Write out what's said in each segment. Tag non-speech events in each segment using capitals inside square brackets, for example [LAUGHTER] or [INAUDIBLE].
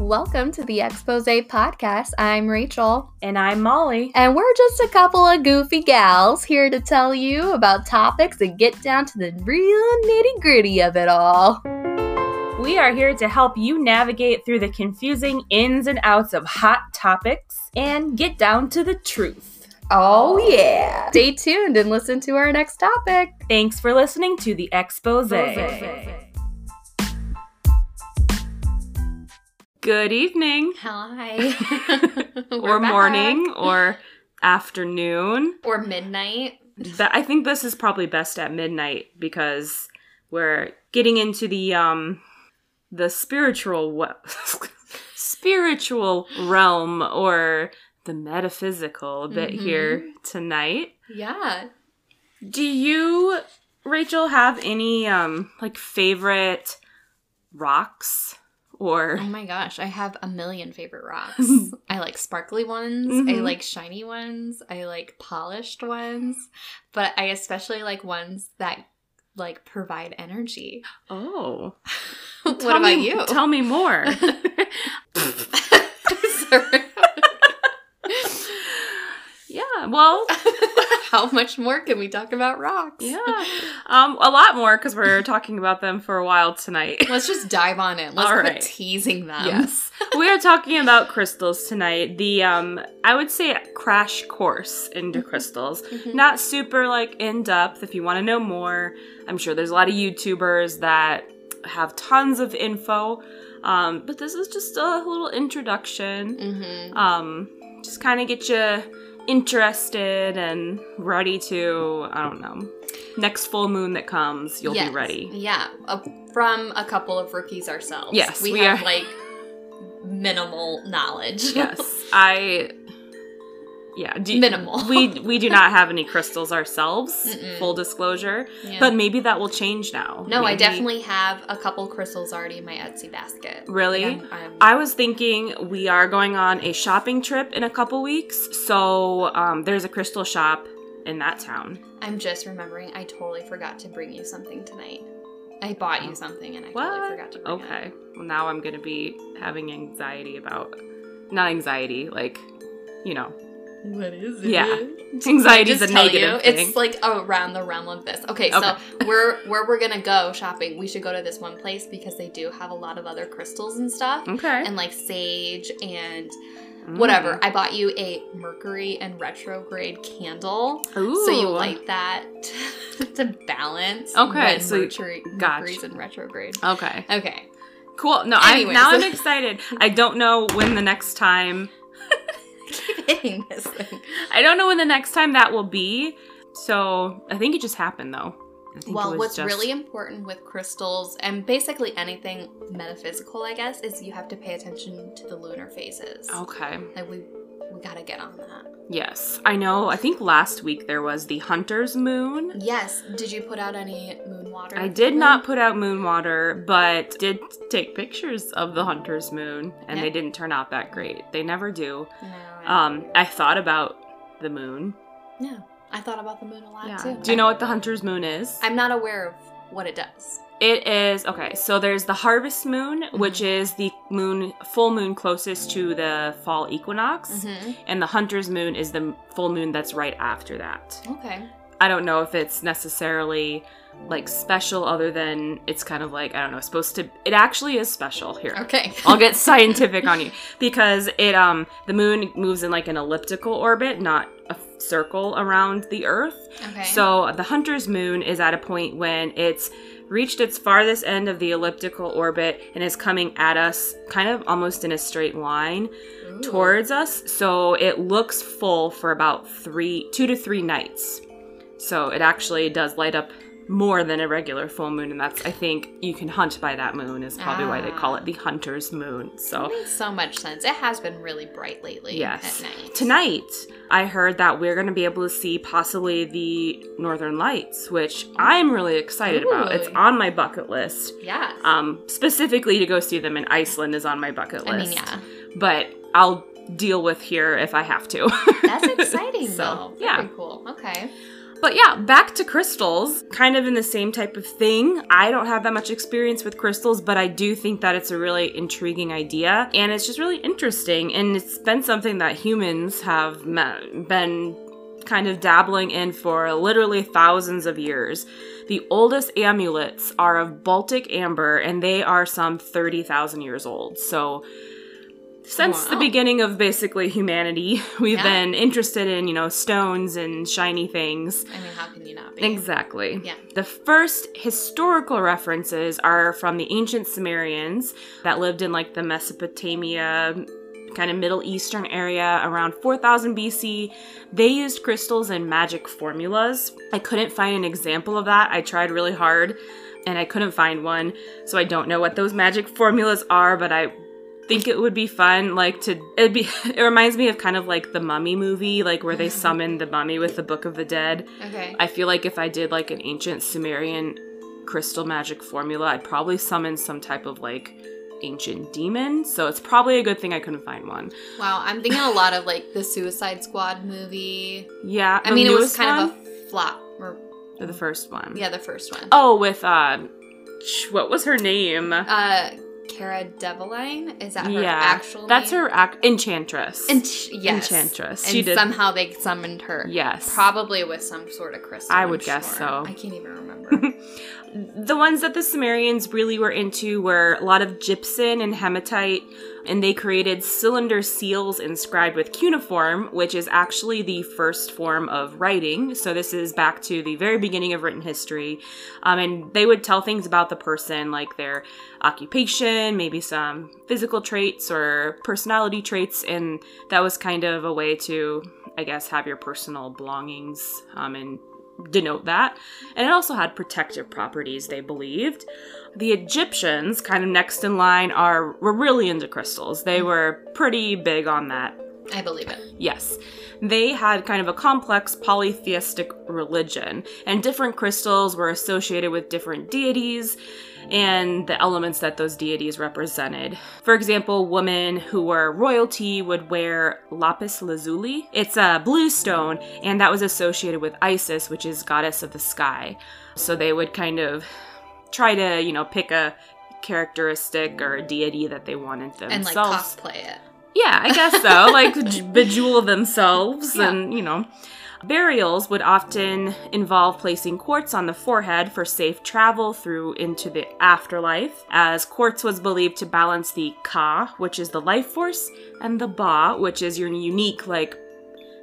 Welcome to the Expose Podcast. I'm Rachel. And I'm Molly. And we're just a couple of goofy gals here to tell you about topics and get down to the real nitty gritty of it all. We are here to help you navigate through the confusing ins and outs of hot topics and get down to the truth. Oh, yeah. Stay tuned and listen to our next topic. Thanks for listening to the Expose. Good evening. Hi. [LAUGHS] or morning or afternoon. Or midnight. But I think this is probably best at midnight because we're getting into the um the spiritual what [LAUGHS] spiritual realm or the metaphysical a bit Mhm. here tonight. Yeah. Do you Rachel have any um like favorite rocks or Oh my gosh, I have a million favorite rocks. [LAUGHS] I like sparkly ones, I Mhm. like shiny ones, I like polished ones, but I especially like ones that like provide energy. oh [LAUGHS] what Tell about me- you? Tell me more. [LAUGHS] Yeah, well, How much more can we talk about rocks? yeah. [LAUGHS] Um a lot more cuz we're talking about them for a while tonight. Let's just [LAUGHS] dive on it. Let's All right. teasing them. Yes. [LAUGHS] we are talking about crystals tonight. The um I would say crash course into crystals. Mhm. Not super like in depth if you want to know more. I'm sure there's a lot of YouTubers that have tons of info. Um but this is just a little introduction. Mhm. Um just kind of get you interested and ready to I don't know. Next full moon that comes, you'll Yes. be ready. Yeah, uh, from a couple of rookies ourselves. Yes, we, we have are- like minimal knowledge. yes [LAUGHS] i yeah do, Minimal. we we do not have any [LAUGHS] crystals ourselves Mm-mm. full disclosure Yeah. but maybe that will change now no, I definitely have a couple crystals already in my Etsy basket. Really? Like, I'm- I'm- i was thinking we are going on a shopping trip in a couple weeks so um, there's a crystal shop in that town I'm just remembering I totally forgot to bring you something tonight. I bought you something and I what totally forgot to bring it. okay well now i'm gonna be having anxiety about not anxiety like you know What is it? Yeah. [LAUGHS] Anxiety is a negative you, thing It's like around the realm of this. Okay, so Okay. [LAUGHS] we're where we're gonna go shopping. We should go to this one place because they do have a lot of other crystals and stuff, okay and like sage and Mm. whatever. I bought you a Mercury and retrograde candle, Ooh. so you light that [LAUGHS] to balance. Okay, so Mercury, gotcha. Mercury's in retrograde. okay Okay, Cool. No, I Anyways. now I'm excited. I don't know when the next time. [LAUGHS] keep hitting this thing. I don't know when the next time that will be. So I think it just happened though. I think it Well, what's just- really important with crystals and basically anything metaphysical, I guess, is you have to pay attention to the lunar phases. okay. Like we we gotta get on that. Yes, I know. I think last week there was the Hunter's Moon. Yes. Did you put out any moon water? I did not put out moon water, but did take pictures of the Hunter's Moon, and Yeah. they didn't turn out that great. They never do. No. I, Um, I thought about the moon. yeah. I thought about the moon a lot Yeah. too. Do you know what the Hunter's Moon is? I'm not aware of what it does. It is okay. So there's the harvest moon, which is the moon full moon closest to the fall equinox, Mm-hmm. and the hunter's moon is the full moon that's right after that. Okay. I don't know if it's necessarily like special other than it's kind of like I don't know, supposed to it actually is special here. Okay. [LAUGHS] I'll get scientific on you because it um the moon moves in like an elliptical orbit, not a circle around the earth. okay. So the hunter's moon is at a point when it's reached its farthest end of the elliptical orbit and is coming at us kind of almost in a straight line Ooh. towards us. So it looks full for about three, two to three nights. So it actually does light up more than a regular full moon, and that's I think you can hunt by that moon is probably why they call Ah. it the hunter's moon. That So makes so much sense. It has been really bright lately. Yes. At night. Tonight, I heard that we're going to be able to see possibly the Northern Lights, which I'm really excited about. It's on my bucket list. Yeah. Um, specifically to go see them in Iceland is on my bucket list. I mean, yeah. But I'll deal with here if I have to. That's [LAUGHS] exciting So, though. yeah. Cool. Okay. But yeah, back to crystals, kind of in the same type of thing. I don't have that much experience with crystals, but I do think that it's a really intriguing idea and it's just really interesting. And it's been something that humans have been kind of dabbling in for literally thousands of years. The oldest amulets are of Baltic amber and they are some 30,000 years old. So, since wow. the beginning of basically humanity, [LAUGHS] we've yeah. been interested in, you know, stones and shiny things. I mean, how can you not be? Exactly. Yeah. The first historical references are from the ancient Sumerians that lived in like the Mesopotamia kind of Middle Eastern area around 4000 BC. They used crystals and magic formulas. I couldn't find an example of that. I tried really hard and I couldn't find one. So I don't know what those magic formulas are, but I think it would be fun like to it'd be [LAUGHS] it reminds me of kind of like the mummy movie like where they summon the mummy with the book of the dead okay i feel like if i did like an ancient sumerian crystal magic formula i'd probably summon some type of like ancient demon, so it's probably a good thing I couldn't find one. Wow, I'm thinking a lot of [LAUGHS] like the Suicide Squad movie. Yeah, I mean it was kind one? of a flop. Or, the first one. Yeah, the first one. Oh, with uh, what was her name? Uh, Cara Delevingne. Is that her yeah, actual name? That's her act enchantress. Ench- yes, enchantress. She and did. somehow they summoned her. Yes, probably with some sort of crystal. I would I'm guess sure. so. I can't even remember. [LAUGHS] the ones that the Sumerians really were into were a lot of gypsum and hematite, and they created cylinder seals inscribed with cuneiform, which is actually the first form of writing. So this is back to the very beginning of written history, um, and they would tell things about the person, like their occupation, maybe some physical traits or personality traits, and that was kind of a way to, I guess, have your personal belongings um, and denote that. And it also had protective properties, they believed. The Egyptians, kind of next in line, are were really into crystals. They were pretty big on that. I believe it. Yes. They had kind of a complex polytheistic religion, and different crystals were associated with different deities and the elements that those deities represented. For example, women who were royalty would wear lapis lazuli. It's a blue stone, and that was associated with Isis, which is goddess of the sky. So they would kind of try to, you know, pick a characteristic or a deity that they wanted themselves. And like cosplay it. Yeah, I guess so. [LAUGHS] like bejewel themselves yeah. and, you know. Burials would often involve placing quartz on the forehead for safe travel through into the afterlife, as quartz was believed to balance the Ka, which is the life force, and the Ba, which is your unique, like,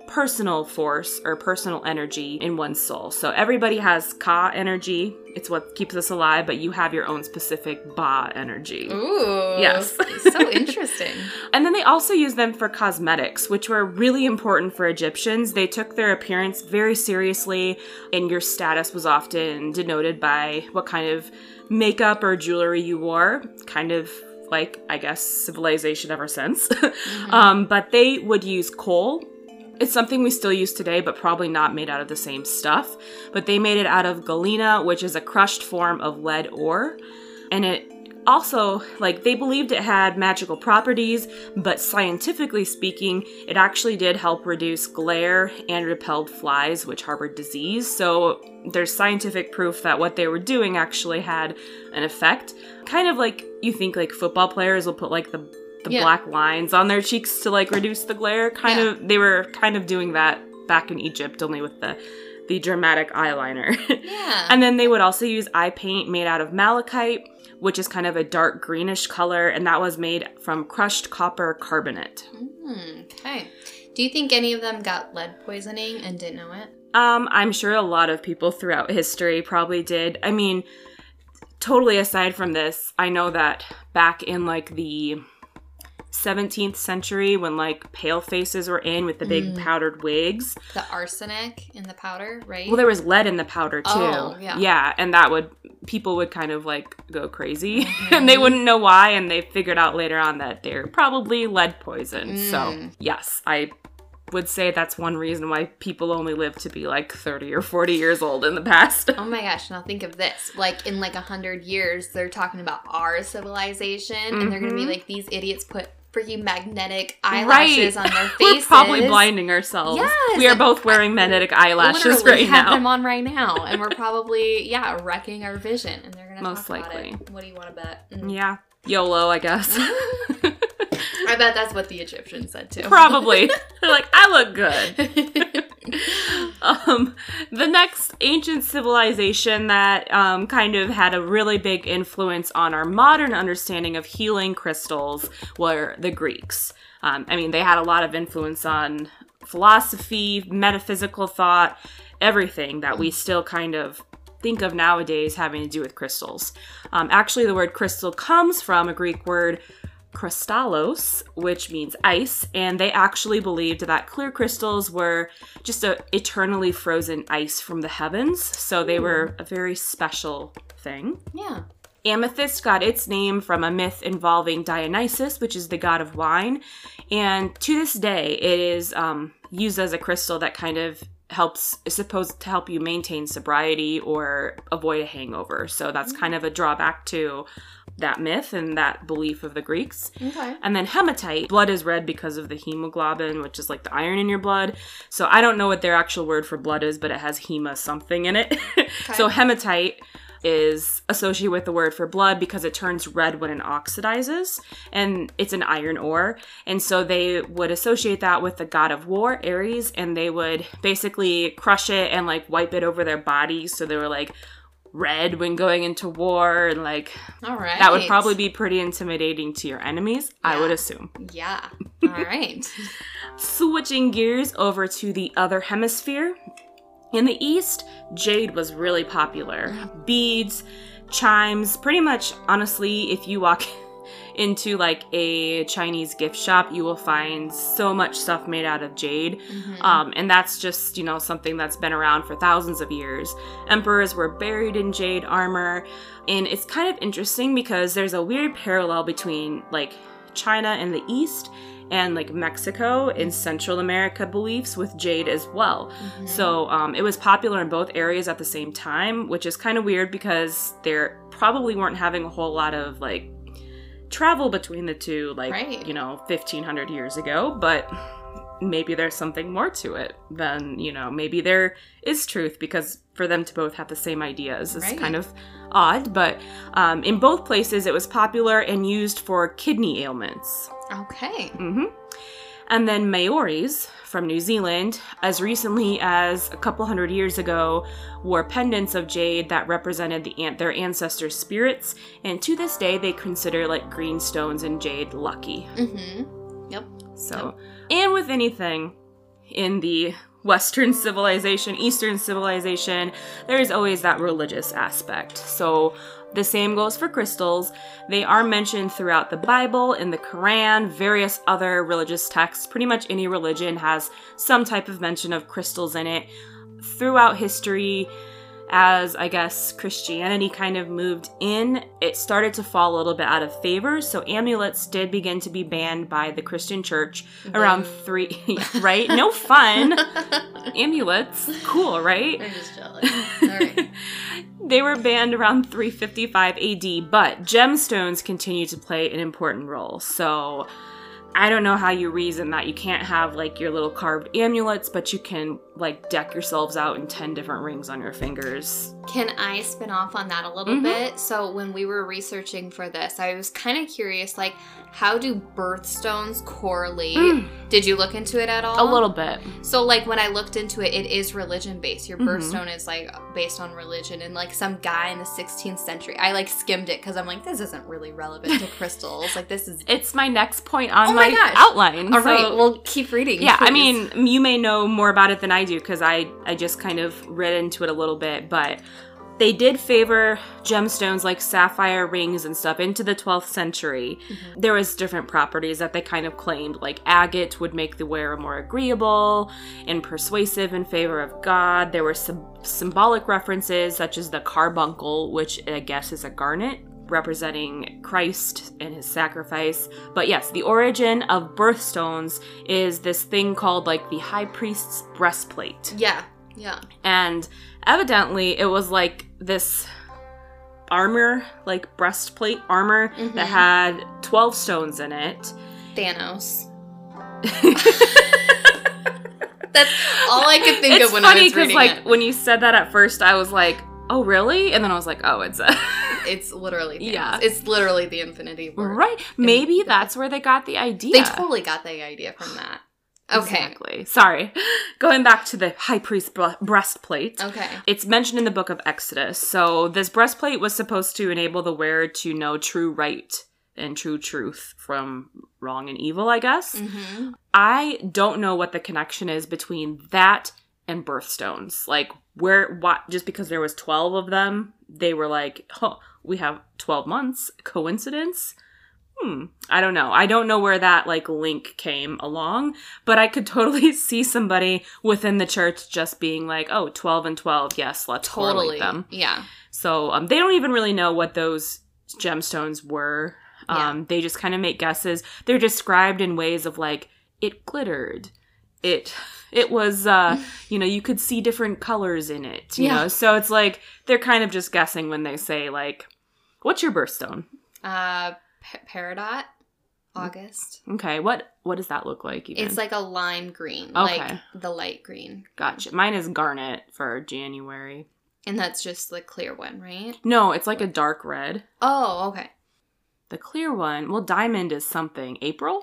personal force or personal energy in one's soul. So everybody has Ka energy. It's what keeps us alive, but you have your own specific Ba energy. Ooh. Yes. [LAUGHS] so interesting. [LAUGHS] and then they also use them for cosmetics, which were really important for Egyptians. They took their appearance very seriously, and your status was often denoted by what kind of makeup or jewelry you wore. Kind of like, I guess, civilization ever since. [LAUGHS] Mm-hmm. um, but they would use kohl it's something we still use today, but probably not made out of the same stuff. But they made it out of galena, which is a crushed form of lead ore. And it also, like, they believed it had magical properties, but scientifically speaking, it actually did help reduce glare and repelled flies, which harbored disease. So there's scientific proof that what they were doing actually had an effect. Kind of like you think, like, football players will put, like, the the yeah. black lines on their cheeks to like reduce the glare. Kind yeah. of, they were kind of doing that back in Egypt, only with the the dramatic eyeliner. Yeah. [LAUGHS] and then they would also use eye paint made out of malachite, which is kind of a dark greenish color, and that was made from crushed copper carbonate. Mm, okay. Do you think any of them got lead poisoning and didn't know it? Um, I'm sure a lot of people throughout history probably did. I mean, totally aside from this, I know that back in like the 17th century when like pale faces were in with the big mm. powdered wigs. The arsenic in the powder, right? Well, there was lead in the powder too. Oh, yeah. Yeah, and that would people would kind of like go crazy mm-hmm. [LAUGHS] and they wouldn't know why and they figured out later on that they're probably lead poisoned. Mm. So, yes, I would say that's one reason why people only live to be like 30 or 40 years old in the past. oh my gosh, now think of this. Like in like a 100 years, they're talking about our civilization mm-hmm. and they're going to be like these idiots put freaking magnetic eyelashes on their faces. [LAUGHS] We're probably blinding ourselves. Yes, we are like, both wearing magnetic eyelashes right have now. them on right now, and we're [LAUGHS] probably yeah wrecking our vision, and they're gonna Most talk about likely. it. What do you want to bet? Mm. Yeah. YOLO, I guess. [LAUGHS] I bet that's what the Egyptians said too. Probably. They're like, I look good. [LAUGHS] um, the next ancient civilization that um, kind of had a really big influence on our modern understanding of healing crystals were the Greeks. Um, I mean, they had a lot of influence on philosophy, metaphysical thought, everything that we still kind of think of nowadays having to do with crystals. Um, actually, the word crystal comes from a Greek word crystallos, which means ice, and they actually believed that clear crystals were just a eternally frozen ice from the heavens, so they were a very special thing. yeah. Amethyst got its name from a myth involving Dionysus, which is the god of wine, and to this day, it is um, used as a crystal that kind of helps is supposed to help you maintain sobriety or avoid a hangover. So that's kind of a drawback to that myth and that belief of the Greeks. Okay. And then hematite, blood is red because of the hemoglobin, which is like the iron in your blood. So I don't know what their actual word for blood is, but it has hema something in it. [LAUGHS] so hematite is associated with the word for blood because it turns red when it oxidizes and it's an iron ore. And so they would associate that with the god of war, Ares, and they would basically crush it and like wipe it over their body. So they were like red when going into war and like All right. that would probably be pretty intimidating to your enemies, I would assume. Yeah. All right. [LAUGHS] [LAUGHS] Switching gears over to the other hemisphere. In the East, jade was really popular. Beads, chimes, pretty much, honestly, if you walk [LAUGHS] into like a Chinese gift shop, you will find so much stuff made out of jade. Um, and that's just, you know, something that's been around for thousands of years. Emperors were buried in jade armor. And it's kind of interesting because there's a weird parallel between like China and the East and like Mexico and Central America beliefs with jade as well. So um, it was popular in both areas at the same time, which is kind of weird because there probably weren't having a whole lot of like travel between the two, like, Right. you know, 1500 years ago, but maybe there's something more to it than, you know, maybe there is truth because for them to both have the same ideas is Right. kind of odd. But um, in both places, it was popular and used for kidney ailments. Okay. hmm And then Maoris from New Zealand, as recently as a couple hundred years ago, wore pendants of jade that represented the their ancestors' spirits, and to this day they consider like green stones and jade lucky. Mm-hmm. Yep. So, and with anything in the Western civilization, Eastern civilization, there is always that religious aspect. So, the same goes for crystals. They are mentioned throughout the Bible, in the Quran, various other religious texts. Pretty much any religion has some type of mention of crystals in it. Throughout history, as I guess Christianity kind of moved in, it started to fall a little bit out of favor. So amulets did begin to be banned by the Christian church around Boo. three, [LAUGHS] right? No fun. [LAUGHS] amulets, cool, right? I'm just jealous. All right. [LAUGHS] they were banned around 355 AD, but gemstones continue to play an important role. So I don't know how you reason that you can't have like your little carved amulets, but you can like deck yourselves out in 10 different rings on your fingers. Can I spin off on that a little Mhm. bit? So when we were researching for this, I was kind of curious, like, how do birthstones correlate? Mm. Did you look into it at all? A little bit. So like when I looked into it, it is religion based. Your Mhm. birthstone is like based on religion, and like some guy in the 16th century, I like skimmed it because I'm like, this isn't really relevant to [LAUGHS] crystals. Like this is. It's my next point on Oh my my, outline. All so- right, well keep reading. yeah, I mean, you may know more about it than I do because I I just kind of read into it a little bit, but they did favor gemstones like sapphire rings and stuff into the 12th century. Mm-hmm. There was different properties that they kind of claimed, like agate would make the wearer more agreeable and persuasive in favor of God. There were some symbolic references such as the carbuncle, which I guess is a garnet representing Christ and his sacrifice. But yes, the origin of birthstones is this thing called like the high priest's breastplate. yeah, yeah. And evidently it was like this armor, like breastplate armor Mhm. that had 12 stones in it. Thanos. [LAUGHS] That's all I could think it's of when funny I was reading like it. when you said that at first, I was like, "Oh, really?" And then I was like, "Oh, it's a [LAUGHS] It's literally Thanos. Yeah. It's literally the Infinity War. right." Maybe that's where they got the idea. They totally got the idea from that. Okay. Exactly. Sorry. [LAUGHS] Going back to the high priest bre- breastplate. Okay. It's mentioned in the book of Exodus. So this breastplate was supposed to enable the wearer to know true right and true truth from wrong and evil, I guess. Mm-hmm. I don't know what the connection is between that and birthstones. Like where what just because there was 12 of them, they were like, "Oh, we have 12 months. Coincidence?" Hmm, I don't know. I don't know where that like link came along, but I could totally [LAUGHS] see somebody within the church just being like, "Oh, 12 and 12. Yes, let's Totally. correlate them." Yeah. So um, they don't even really know what those gemstones were. Um, They just kind of make guesses. They're described in ways of like it glittered, it it was uh, [LAUGHS] you know you could see different colors in it. You Yeah. know, so it's like they're kind of just guessing when they say like, "What's your birthstone?" Uh, P- Peridot, August. Okay, what what does that look like? Even It's like a lime green, Okay. like the light green, gotcha. Mine is garnet for January. and that's just the clear one, right? No, it's like a dark red. Oh, okay. The clear one, well, diamond is something. April,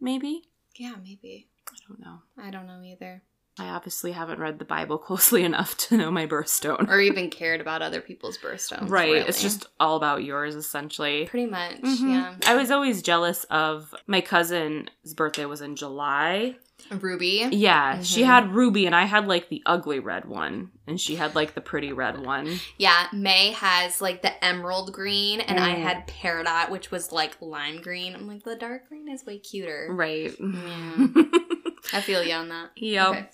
maybe. Yeah, maybe. I don't know. I don't know either, I obviously haven't read the Bible [LAUGHS] closely enough to know my birthstone. or even cared about other people's birthstones. right. It's just all about yours, essentially. pretty much. Mhm. Yeah. I was always jealous of my cousin's birthday was in July. Ruby. Yeah, she Mhm. had ruby and I had like the ugly red one and she had like the pretty red one. Yeah, May has like the emerald green, and I Mm. had Peridot, which was like lime green. I'm like, the dark green is way cuter. Right. Yeah. [LAUGHS] I feel you on that. yep. Okay.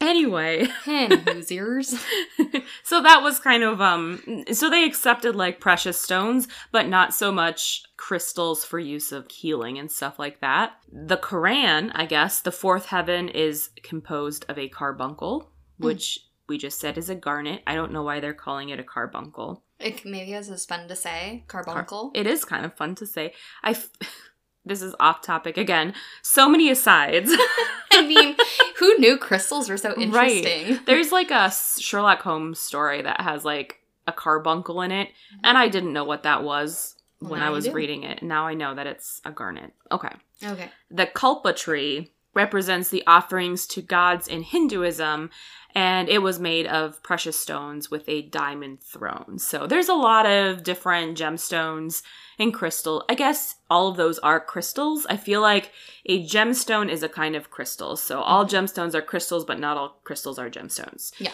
Anyway, Hen Hoosiers. [LAUGHS] so that was kind of um so they accepted like precious stones but not so much crystals for use of healing and stuff like that. The quran i guess the fourth heaven is composed of a carbuncle which we just said is a garnet. I don't know why they're calling it a carbuncle. It, maybe it's as fun to say. Carbuncle. it is kind of fun to say. I f- [LAUGHS] this is off topic again. So many asides [LAUGHS] I mean, who knew crystals were so interesting? There's like a Sherlock Holmes story that has like a carbuncle in it, and I didn't know what that was Well, when I was reading it. Now I know that it's a garnet. Okay. Okay. The Kalpa tree represents the offerings to gods in Hinduism, and it was made of precious stones with a diamond throne. So there's a lot of different gemstones and crystal. I guess all of those are crystals. I feel like a gemstone is a kind of crystal. So all mm-hmm. gemstones are crystals, but not all crystals are gemstones. Yeah.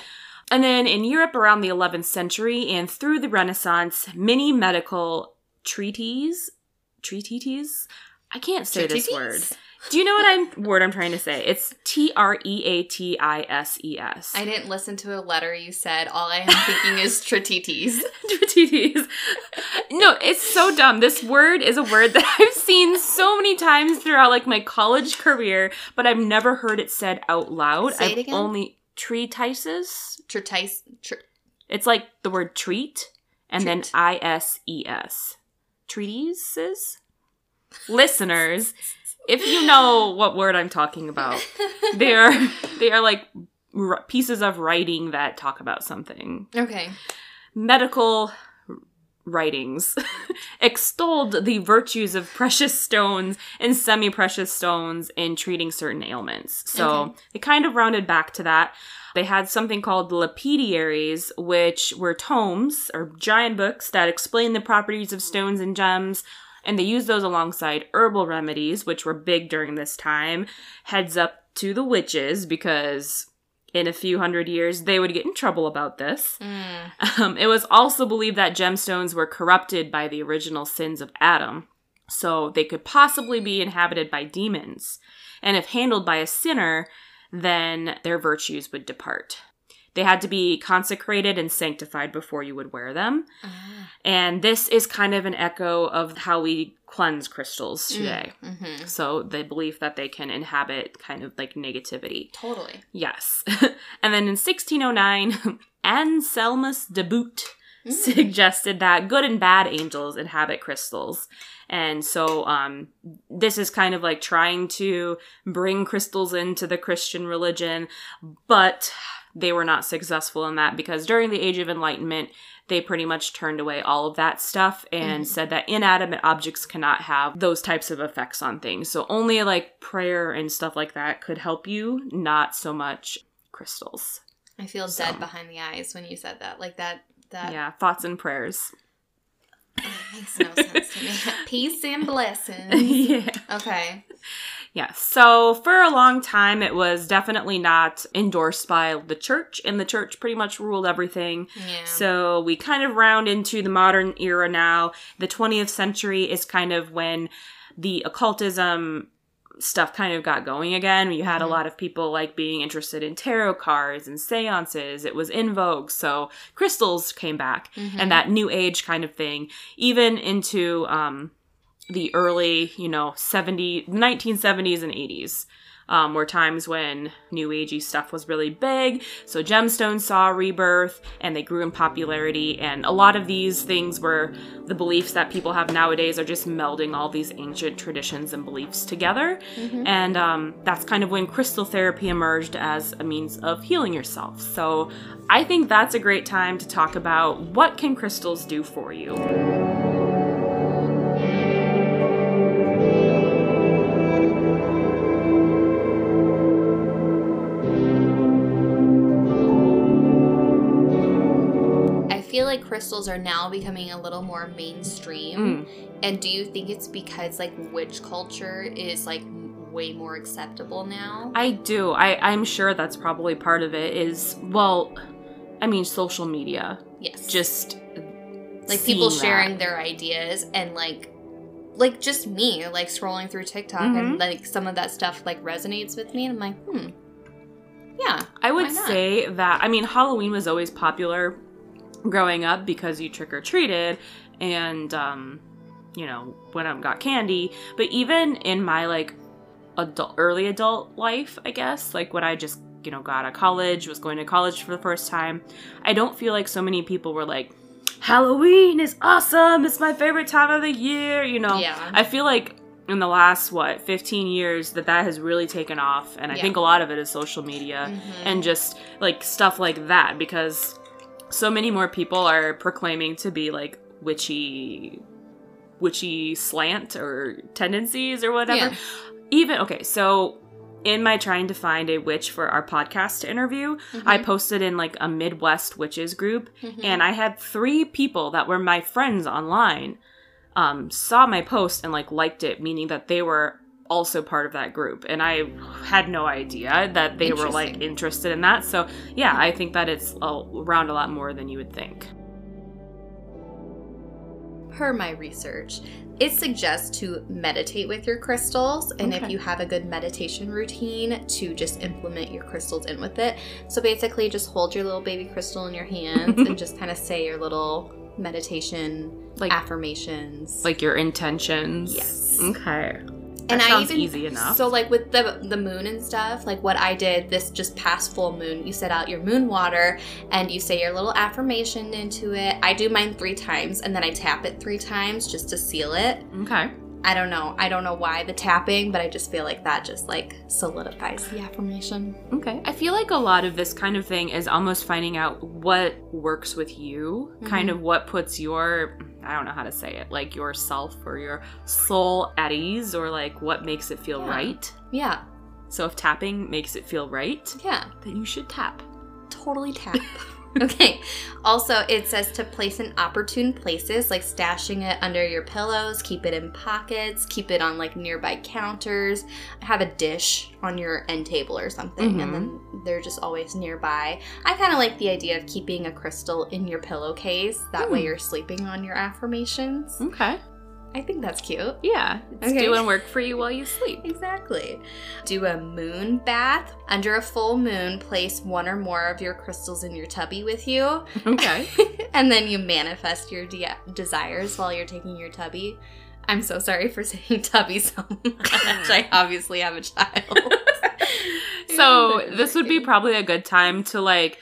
And then in Europe around the 11th century and through the Renaissance, many medical treatises, treatises? I can't say this word. Do you know what I'm word I'm trying to say? It's T R E A T I S E S. I didn't listen to a letter you said. All I am thinking is [LAUGHS] tratites. Treatises. No, it's so dumb. This word is a word that I've seen so many times throughout like my college career, but I've never heard it said out loud. Say it I've again. only treatises. Tratice. Tr- It's like the word treat and then I S E S. Treatises? Listeners, if you know what word I'm talking about, [LAUGHS] they are they are like r- pieces of writing that talk about something. okay. Medical writings [LAUGHS] extolled the virtues of precious stones and semi-precious stones in treating certain ailments. So Okay. they kind of rounded back to that. They had something called lapidaries, which were tomes or giant books that explain the properties of stones and gems. And they used those alongside herbal remedies, which were big during this time. Heads up to the witches, because in a few hundred years they would get in trouble about this. Mm. Um, it was also believed that gemstones were corrupted by the original sins of Adam, so they could possibly be inhabited by demons. And if handled by a sinner, then their virtues would depart. They had to be consecrated and sanctified before you would wear them. Ah. And this is kind of an echo of how we cleanse crystals today. hmm So the belief that they can inhabit kind of like negativity. Totally. Yes. [LAUGHS] and then in 1609, [LAUGHS] Anselmus de Boodt Mm. suggested that good and bad angels inhabit crystals. And so um, this is kind of like trying to bring crystals into the Christian religion, but they were not successful in that because during the Age of Enlightenment, they pretty much turned away all of that stuff and Mhm. said that inanimate objects cannot have those types of effects on things. So only like prayer and stuff like that could help you, not so much crystals. I feel So- dead behind the eyes when you said that. Like that. That yeah, thoughts and prayers. makes no sense to me. [LAUGHS] Peace and blessings. [LAUGHS] yeah. Okay. Yeah. So for a long time, it was definitely not endorsed by the church, and the church pretty much ruled everything. Yeah. So we kind of round into the modern era now. The 20th century is kind of when the occultism stuff kind of got going again. You had a Mhm. lot of people like being interested in tarot cards and seances. It was in vogue. So crystals came back Mhm. and that new age kind of thing, even into um, the early, you know, 70, 1970s and 80s. Um, were times when new agey stuff was really big. So gemstones saw a rebirth and they grew in popularity. And a lot of these things were the beliefs that people have nowadays are just melding all these ancient traditions and beliefs together. Mhm. And um, that's kind of when crystal therapy emerged as a means of healing yourself. So I think that's a great time to talk about what can crystals do for you. Like crystals are now becoming a little more mainstream. Mm. And do you think it's because like witch culture is like way more acceptable now? I do. I, I'm sure that's probably part of it. Is well, I mean, social media. yes. Just like people seeing that. sharing their ideas and like like just me like scrolling through TikTok and Mhm. like some of that stuff like resonates with me and I'm like, hmm. Yeah. I would say that I mean Halloween was always popular growing up because you trick or treated and um you know went out and got candy but even in my like adult early adult life I guess like when I just you know got out of college was going to college for the first time I don't feel like so many people were like Halloween is awesome it's my favorite time of the year you know Yeah. I feel like in the last what 15 years that that has really taken off and I Yeah. think a lot of it is social media Mhm. and just like stuff like that because so many more people are proclaiming to be like witchy witchy slant or tendencies or whatever Yeah. even okay so in my trying to find a witch for our podcast interview i Mhm. posted in like a midwest witches group Mhm. and i had three people that were my friends online um, saw my post and like liked it meaning that they were also part of that group and i had no idea that they were like interested in that so yeah i think that it's around a lot more than you would think per my research, it suggests to meditate with your crystals, and if you have a good meditation routine, to just implement your crystals in with it. So basically, just hold your little baby crystal in your hands and [LAUGHS] just kind of say your little meditation like affirmations. like your intentions Yes. okay and I even easy enough. So like with the the moon and stuff, like what I did this just past full moon, you set out your moon water and you say your little affirmation into it. I do mine three times and then I tap it three times just to seal it. okay I don't know. I don't know why the tapping, but I just feel like that just like solidifies the affirmation. Okay. I feel like a lot of this kind of thing is almost finding out what works with you, kind Mhm. of what puts your, I don't know how to say it, like yourself or your soul at ease, or like what makes it feel Yeah. right. Yeah. So if tapping makes it feel right, Yeah. then you should tap. Totally tap. [LAUGHS] [LAUGHS] okay. Also, it says to place in opportune places, like stashing it under your pillows, keep it in pockets, keep it on like nearby counters, have a dish on your end table or something, and then they're just always nearby. I kind of like the idea of keeping a crystal in your pillowcase. That way Hmm. you're sleeping on your affirmations. Okay. I think that's cute. Yeah. It's Okay. doing work for you while you sleep. Exactly. Do a moon bath. Under a full moon, place one or more of your crystals in your tubby with you. Okay. [LAUGHS] and then you manifest your de- desires while you're taking your tubby. I'm so sorry for [LAUGHS] saying tubby so much. I [LAUGHS] obviously have a child. so this would be probably a good time to like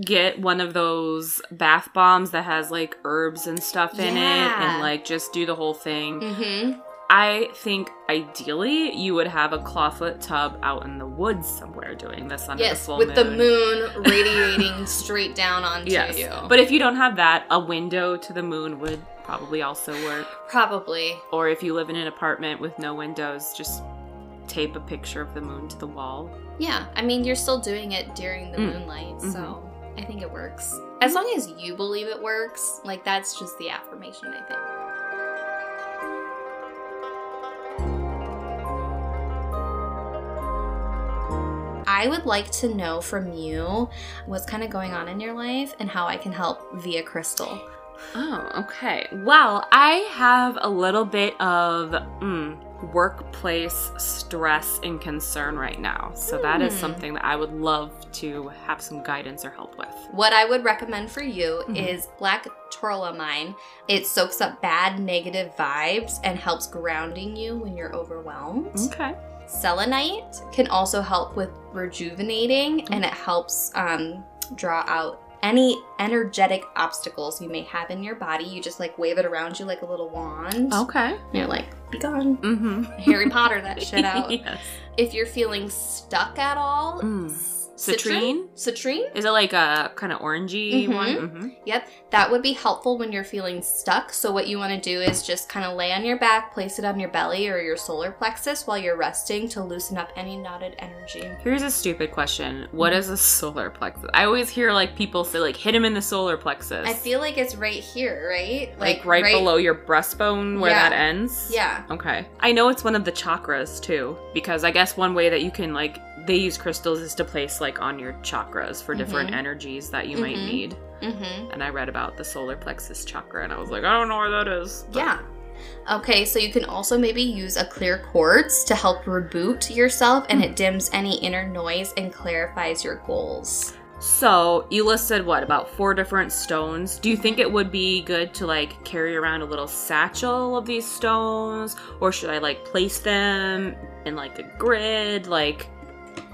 get one of those bath bombs that has like herbs and stuff in it and like just do the whole thing. Mm-hmm. I think ideally you would have a clawfoot tub out in the woods somewhere doing this under the Yes, full with the moon [LAUGHS] radiating straight down onto Yes. you. But if you don't have that, a window to the moon would probably also work. probably. Or if you live in an apartment with no windows, just tape a picture of the moon to the wall. Yeah, I mean, you're still doing it during the Mm. moonlight, Mhm. so I think it works. As long as you believe it works, like that's just the affirmation, I think. I would like to know from you what's kind of going on in your life and how I can help via crystal. Oh, okay. Well, I have a little bit of mm, workplace stress and concern right now. So that is Hmm. something that I would love to have some guidance or help with. What I would recommend for you Mhm. is black tourmaline. It soaks up bad negative vibes and helps grounding you when you're overwhelmed. Okay. Selenite can also help with rejuvenating and it helps um, draw out any energetic obstacles you may have in your body. You just like wave it around you like a little wand. Okay. And you're like, be gone. Mm-hmm. Harry Potter that shit out. [LAUGHS] yes. If you're feeling stuck at all, Mm. Citrine? Citrine? Is it like a kind of orangey Mhm. one? Mm-hmm. Yep, that would be helpful when you're feeling stuck. So, what you want to do is just kind of lay on your back, place it on your belly or your solar plexus while you're resting to loosen up any knotted energy. Here's a stupid question. What is a solar plexus? I always hear like people say like hit him in the solar plexus. I feel like it's right here, right? like, right, below your breastbone where Yeah. that ends. Yeah. Okay. I know it's one of the chakras too, because I guess one way that you can like they use crystals is to place like on your chakras for different Mhm. energies that you might Mhm. need. Mm-hmm. And I read about the solar plexus chakra and I was like, I don't know where that is. But- Yeah. Okay, so you can also maybe use a clear quartz to help reboot yourself and it dims any inner noise and clarifies your goals. So you listed what about four different stones? Do you think it would be good to like carry around a little satchel of these stones, or should I like place them in like a grid? Like,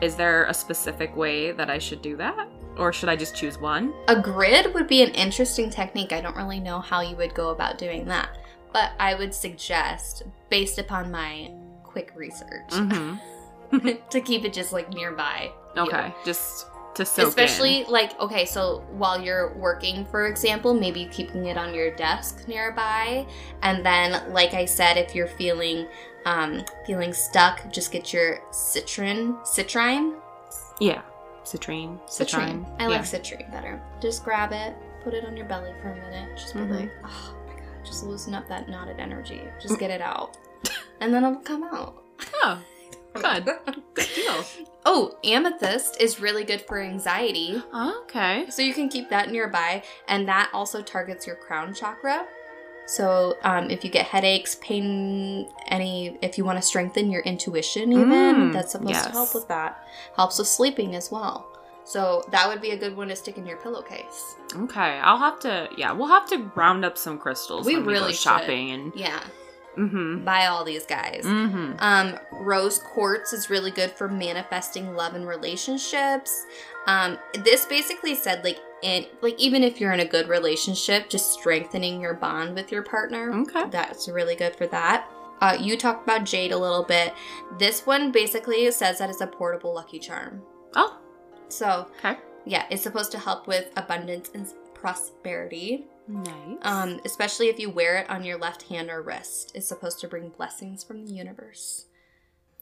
is there a specific way that I should do that, or should I just choose one? A grid would be an interesting technique. I don't really know how you would go about doing that, but I would suggest, based upon my quick research, Mm-hmm. [LAUGHS] to keep it just like nearby. you. Okay, just to soak Especially like okay, so while you're working, for example, maybe keeping it on your desk nearby, and then like I said, if you're feeling um, feeling stuck, just get your citron, citrine. Yeah, citrine, citrine. I yeah. like citrine better. Just grab it, put it on your belly for a minute. Just be Mhm. like, oh my god, just loosen up that knotted energy. Just get it out, and then it'll come out. Oh, [LAUGHS] good, [LAUGHS] good deal. Oh, amethyst is really good for anxiety. Okay. So you can keep that nearby, and that also targets your crown chakra. So um, if you get headaches, pain, any, if you want to strengthen your intuition, even Mm, that's supposed yes. to help with that. Helps with sleeping as well. So that would be a good one to stick in your pillowcase. Okay, I'll have to. Yeah, we'll have to round up some crystals. We when we really go should. shopping and. Yeah, Mm-hmm. buy all these guys. Mm-hmm. Um, rose quartz is really good for manifesting love and relationships. Um, this basically said like in like even if you're in a good relationship, just strengthening your bond with your partner. Okay. That's really good for that. Uh, you talked about jade a little bit. This one basically says that it's a portable lucky charm. Oh, So okay. yeah, it's supposed to help with abundance and prosperity. Nice. Um, especially if you wear it on your left hand or wrist. It's supposed to bring blessings from the universe.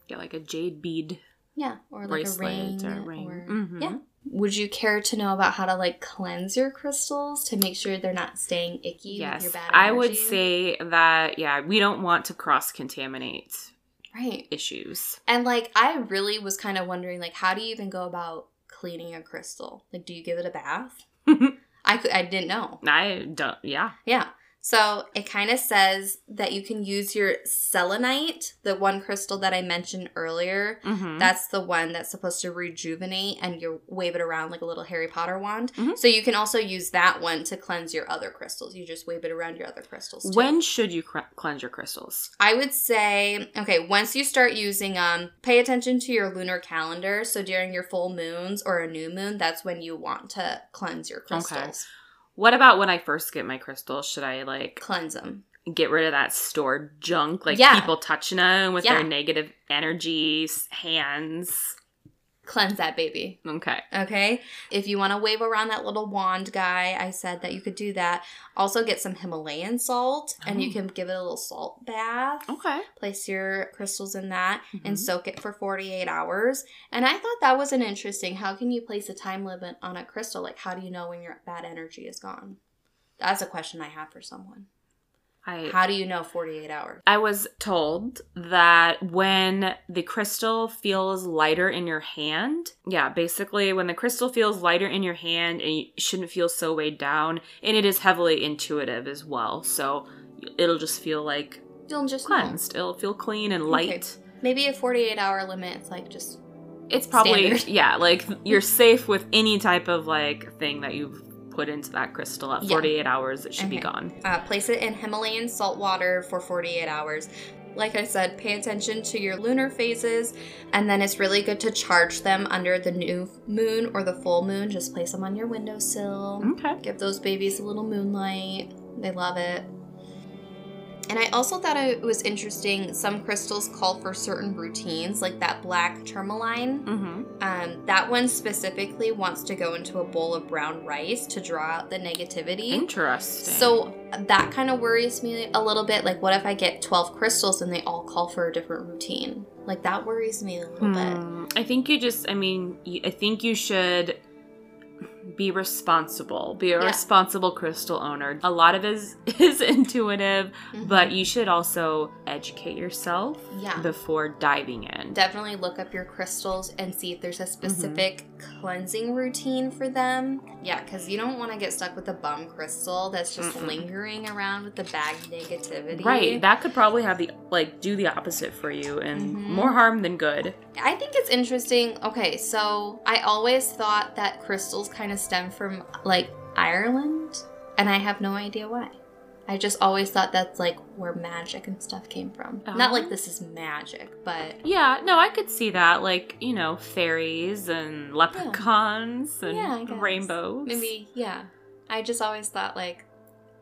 Get like a jade bead Yeah, or like a ring. or a ring. or- Mhm. Yeah. Would you care to know about how to like cleanse your crystals to make sure they're not staying icky Yes, I would say that. Yeah, we don't want to cross contaminate right. issues. And like I really was kind of wondering like how do you even go about cleaning a crystal? Like do you give it a bath? I I didn't know. I don't. Yeah. Yeah. So it kind of says that you can use your selenite, the one crystal that I mentioned earlier. Mm-hmm. That's the one that's supposed to rejuvenate and you wave it around like a little Harry Potter wand. Mhm. So you can also use that one to cleanse your other crystals. You just wave it around your other crystals. Too. when should you cr- cleanse your crystals? I would say, okay, once you start using um pay attention to your lunar calendar. So during your full moons or a new moon, that's when you want to cleanse your crystals. What about when I first get my crystals? Should I like Cleanse them. get rid of that stored junk, like Yeah. people touching them with Yeah. their negative energies, hands? Cleanse that baby. Okay. Okay. If you want to wave around that little wand guy, I said that you could do that. Also, get some Himalayan salt and you Oh. can give it a little salt bath. Okay. Place your crystals in that and Mhm. soak it for 48 hours. And I thought that was an interesting. How can you place a time limit on a crystal? Like, how do you know when your bad energy is gone? That's a question I have for someone. I How do you know 48 hours? I was told that when the crystal feels lighter in your hand, yeah, basically when the crystal feels lighter in your hand and you shouldn't feel so weighed down, and it is heavily intuitive as well. So it'll just feel like You'll just know. cleansed. It'll feel clean and light. Maybe a 48 hour limit. It's like just It's probably Standard. yeah, like you're safe with any type of like thing that you've put into that crystal at Yeah. 48 hours it should be gone. Uh, place it in Himalayan salt water for 48 hours. Like I said, pay attention to your lunar phases, and then it's really good to charge them under the new moon or the full moon. Just place them on your windowsill. Okay. Give those babies a little moonlight. They love it. And I also thought it was interesting. Some crystals call for certain routines, like that black tourmaline. Mhm. Um, that one specifically wants to go into a bowl of brown rice to draw out the negativity. Interesting. So that kind of worries me a little bit. Like, what if I get 12 crystals and they all call for a different routine? Like, that worries me a little bit. Hmm, I think you just, I mean, I think you should be responsible. Be a Yeah. responsible crystal owner. A lot of it is, [LAUGHS] is intuitive, Mhm. but you should also educate yourself Yeah. before diving in. Definitely look up your crystals and see if there's a Mm-hmm. specific cleansing routine for them. Yeah, because you don't want to get stuck with a bum crystal that's just Mm-mm. lingering around with the bad negativity. Right, that could probably have the like do the opposite for you and Mhm. more harm than good. I think it's interesting. Okay, so I always thought that crystals kind of stem from like Ireland, and I have no idea why. I just always thought that's like where magic and stuff came from. Not like this is magic, but Yeah, no, I could see that. Like, you know, fairies and leprechauns and Yeah, rainbows. maybe yeah. I just always thought like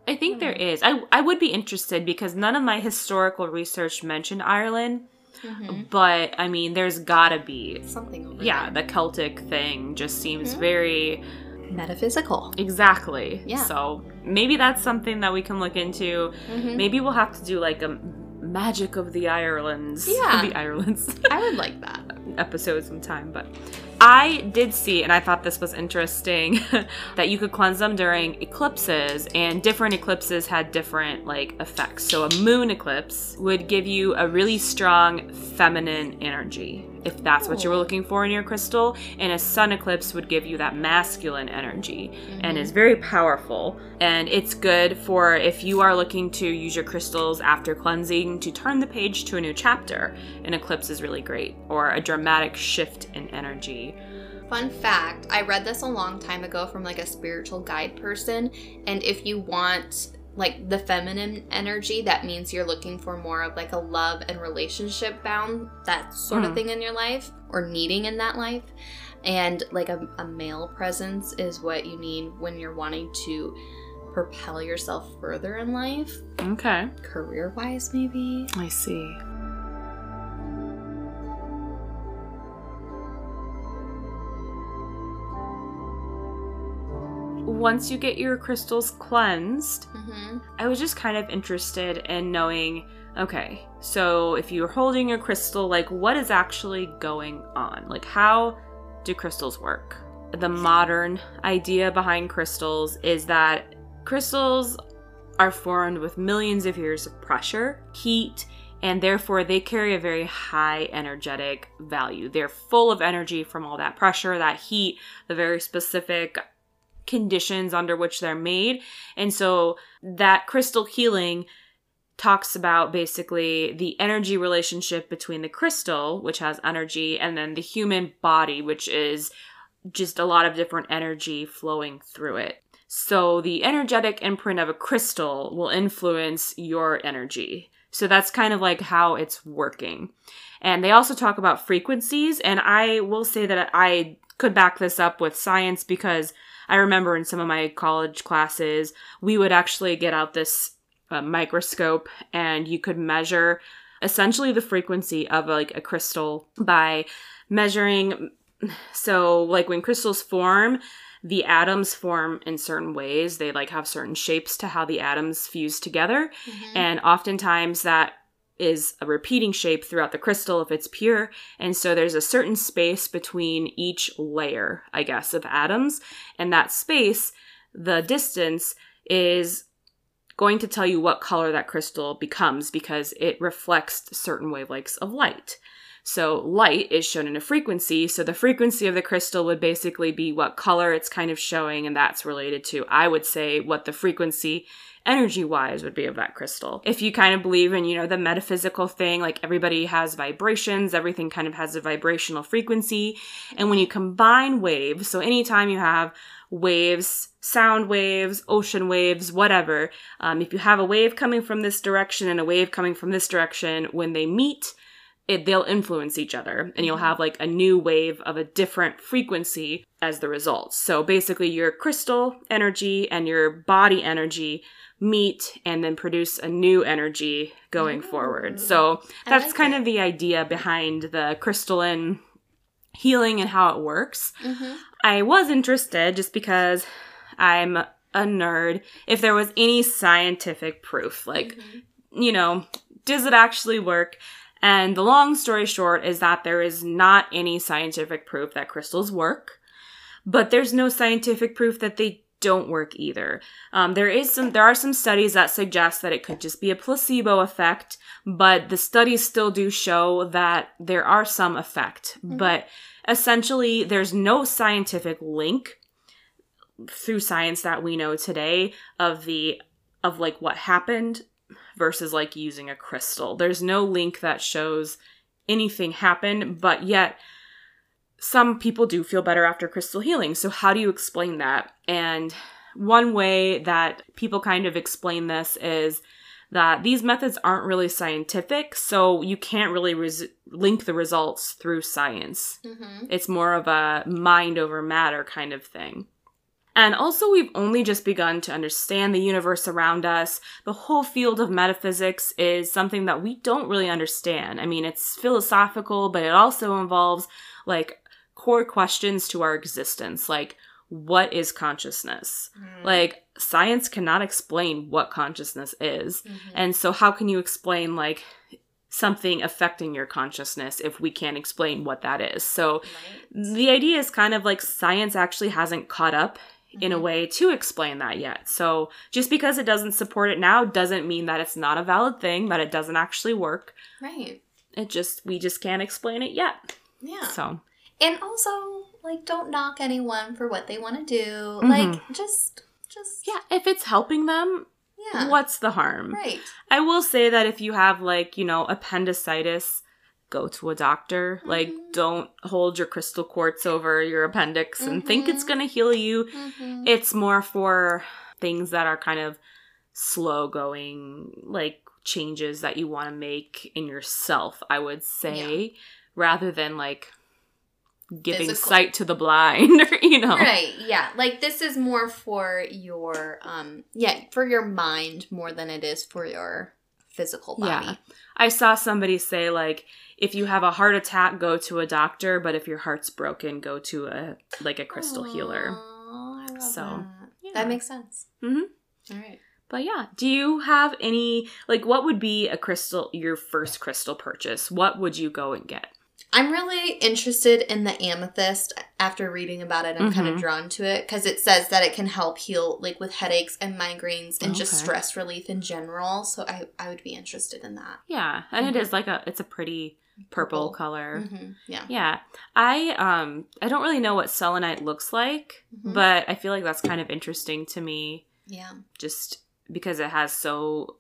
I think there Hmm. is. I I would be interested because none of my historical research mentioned Ireland, mhm, but I mean, there's gotta be. something over Yeah, there. the Celtic thing just seems Mhm. very metaphysical. exactly. Yeah. So maybe that's something that we can look into. Mhm. Maybe we'll have to do like a magic of the Irelands. Yeah. the Irelands. I would like that. [LAUGHS] episode sometime, but I did see, and I thought this was interesting, [LAUGHS] that you could cleanse them during eclipses, and different eclipses had different like effects. So a moon eclipse would give you a really strong feminine energy, if that's what you were looking for in your crystal, and a sun eclipse would give you that masculine energy, and Mhm. is very powerful. And it's good for if you are looking to use your crystals after cleansing to turn the page to a new chapter. An eclipse is really great, or a dramatic shift in energy. Fun fact I read this a long time ago from like a spiritual guide person. And if you want like the feminine energy, that means you're looking for more of like a love and relationship bound, that sort of Mhm. thing in your life or needing in that life. And like a, a male presence is what you need when you're wanting to propel yourself further in life, Okay. career wise, maybe. I see. Once you get your crystals cleansed, hmm I was just kind of interested in knowing okay, so if you're holding your crystal, like what is actually going on? Like, how do crystals work? The modern idea behind crystals is that crystals are formed with millions of years of pressure, heat, and therefore they carry a very high energetic value. They're full of energy from all that pressure, that heat, the very specific conditions under which they're made. And so that crystal healing talks about basically the energy relationship between the crystal, which has energy, and then the human body, which is just a lot of different energy flowing through it. So the energetic imprint of a crystal will influence your energy. So that's kind of like how it's working. And they also talk about frequencies, and I will say that I could back this up with science because I remember in some of my college classes, we would actually get out this uh, microscope and you could measure essentially the frequency of like a crystal by measuring so like when crystals form the atoms form in certain ways they like have certain shapes to how the atoms fuse together mm-hmm. and oftentimes that is a repeating shape throughout the crystal if it's pure. And so there's a certain space between each layer i guess of atoms. And that space the distance is going to tell you what color that crystal becomes because it reflects certain wavelengths of light. So light is shown in a frequency. So the frequency of the crystal would basically be what color it's kind of showing, and that's related to, I would say, what the frequency energy wise would be of that crystal. If you kind of believe in, you know, the metaphysical thing, like everybody has vibrations, everything kind of has a vibrational frequency. And when you combine waves, so anytime you have waves, sound waves, ocean waves, whatever, um, if you have a wave coming from this direction and a wave coming from this direction, when they meet, it, they'll influence each other and you'll mm-hmm. have like a new wave of a different frequency as the result. So basically your crystal energy and your body energy meet and then produce a new energy going mm-hmm. forward. So that's like kind it. of the idea behind the crystalline healing and how it works. Mm-hmm. I was interested just because I'm a nerd if there was any scientific proof like mm-hmm. you know does it actually work and the long story short is that there is not any scientific proof that crystals work, but there's no scientific proof that they don't work either. Um, there is some, there are some studies that suggest that it could just be a placebo effect, but the studies still do show that there are some effect. Mm-hmm. But essentially, there's no scientific link through science that we know today of the of like what happened versus like using a crystal. There's no link that shows anything happened, but yet some people do feel better after crystal healing. So, how do you explain that? And one way that people kind of explain this is that these methods aren't really scientific, so you can't really res- link the results through science. Mm-hmm. It's more of a mind over matter kind of thing. And also, we've only just begun to understand the universe around us. The whole field of metaphysics is something that we don't really understand. I mean, it's philosophical, but it also involves like core questions to our existence, like what is consciousness? Mm. Like, science cannot explain what consciousness is. Mm-hmm. And so, how can you explain, like, something affecting your consciousness if we can't explain what that is? So, right. the idea is kind of like science actually hasn't caught up in a mm-hmm. way to explain that yet. So just because it doesn't support it now doesn't mean that it's not a valid thing, that it doesn't actually work. Right. It just we just can't explain it yet. Yeah. So and also like don't knock anyone for what they want to do. Mm-hmm. Like just just Yeah, if it's helping them, yeah. What's the harm? Right. I will say that if you have like, you know, appendicitis, go to a doctor. Mm-hmm. Like, don't hold your crystal quartz over your appendix mm-hmm. and think it's mm-hmm. going to heal you. Mm-hmm. It's more for things that are kind of slow going, like changes that you want to make in yourself, I would say, yeah. rather than like giving Physical. sight to the blind [LAUGHS] you know right yeah like this is more for your um yeah for your mind more than it is for your physical body yeah i saw somebody say like if you have a heart attack, go to a doctor, but if your heart's broken, go to a like a crystal Aww, healer. I love so that. Yeah. that makes sense. Mm-hmm. All right. But yeah, do you have any like what would be a crystal your first crystal purchase? What would you go and get? I'm really interested in the amethyst. After reading about it, I'm kind of drawn to it because it says that it can help heal like with headaches and migraines and just stress relief in general. So I, I would be interested in that. Yeah, and it Mhm. is like a it's a pretty purple, color. hmm Yeah. Yeah. I um I don't really know what selenite looks like, Mhm. but I feel like that's kind of interesting to me Yeah. just because it has so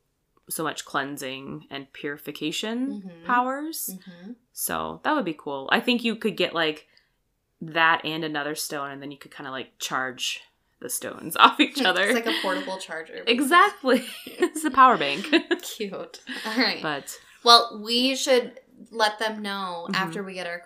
so much cleansing and purification Mhm. powers. hmm So that would be cool. I think you could get like that and another stone and then you could kind of like charge the stones [LAUGHS] off each other. It's like a portable charger. exactly. [LAUGHS] it's a power bank. [LAUGHS] Cute. All right. but well, we should let them know Mhm. after we get our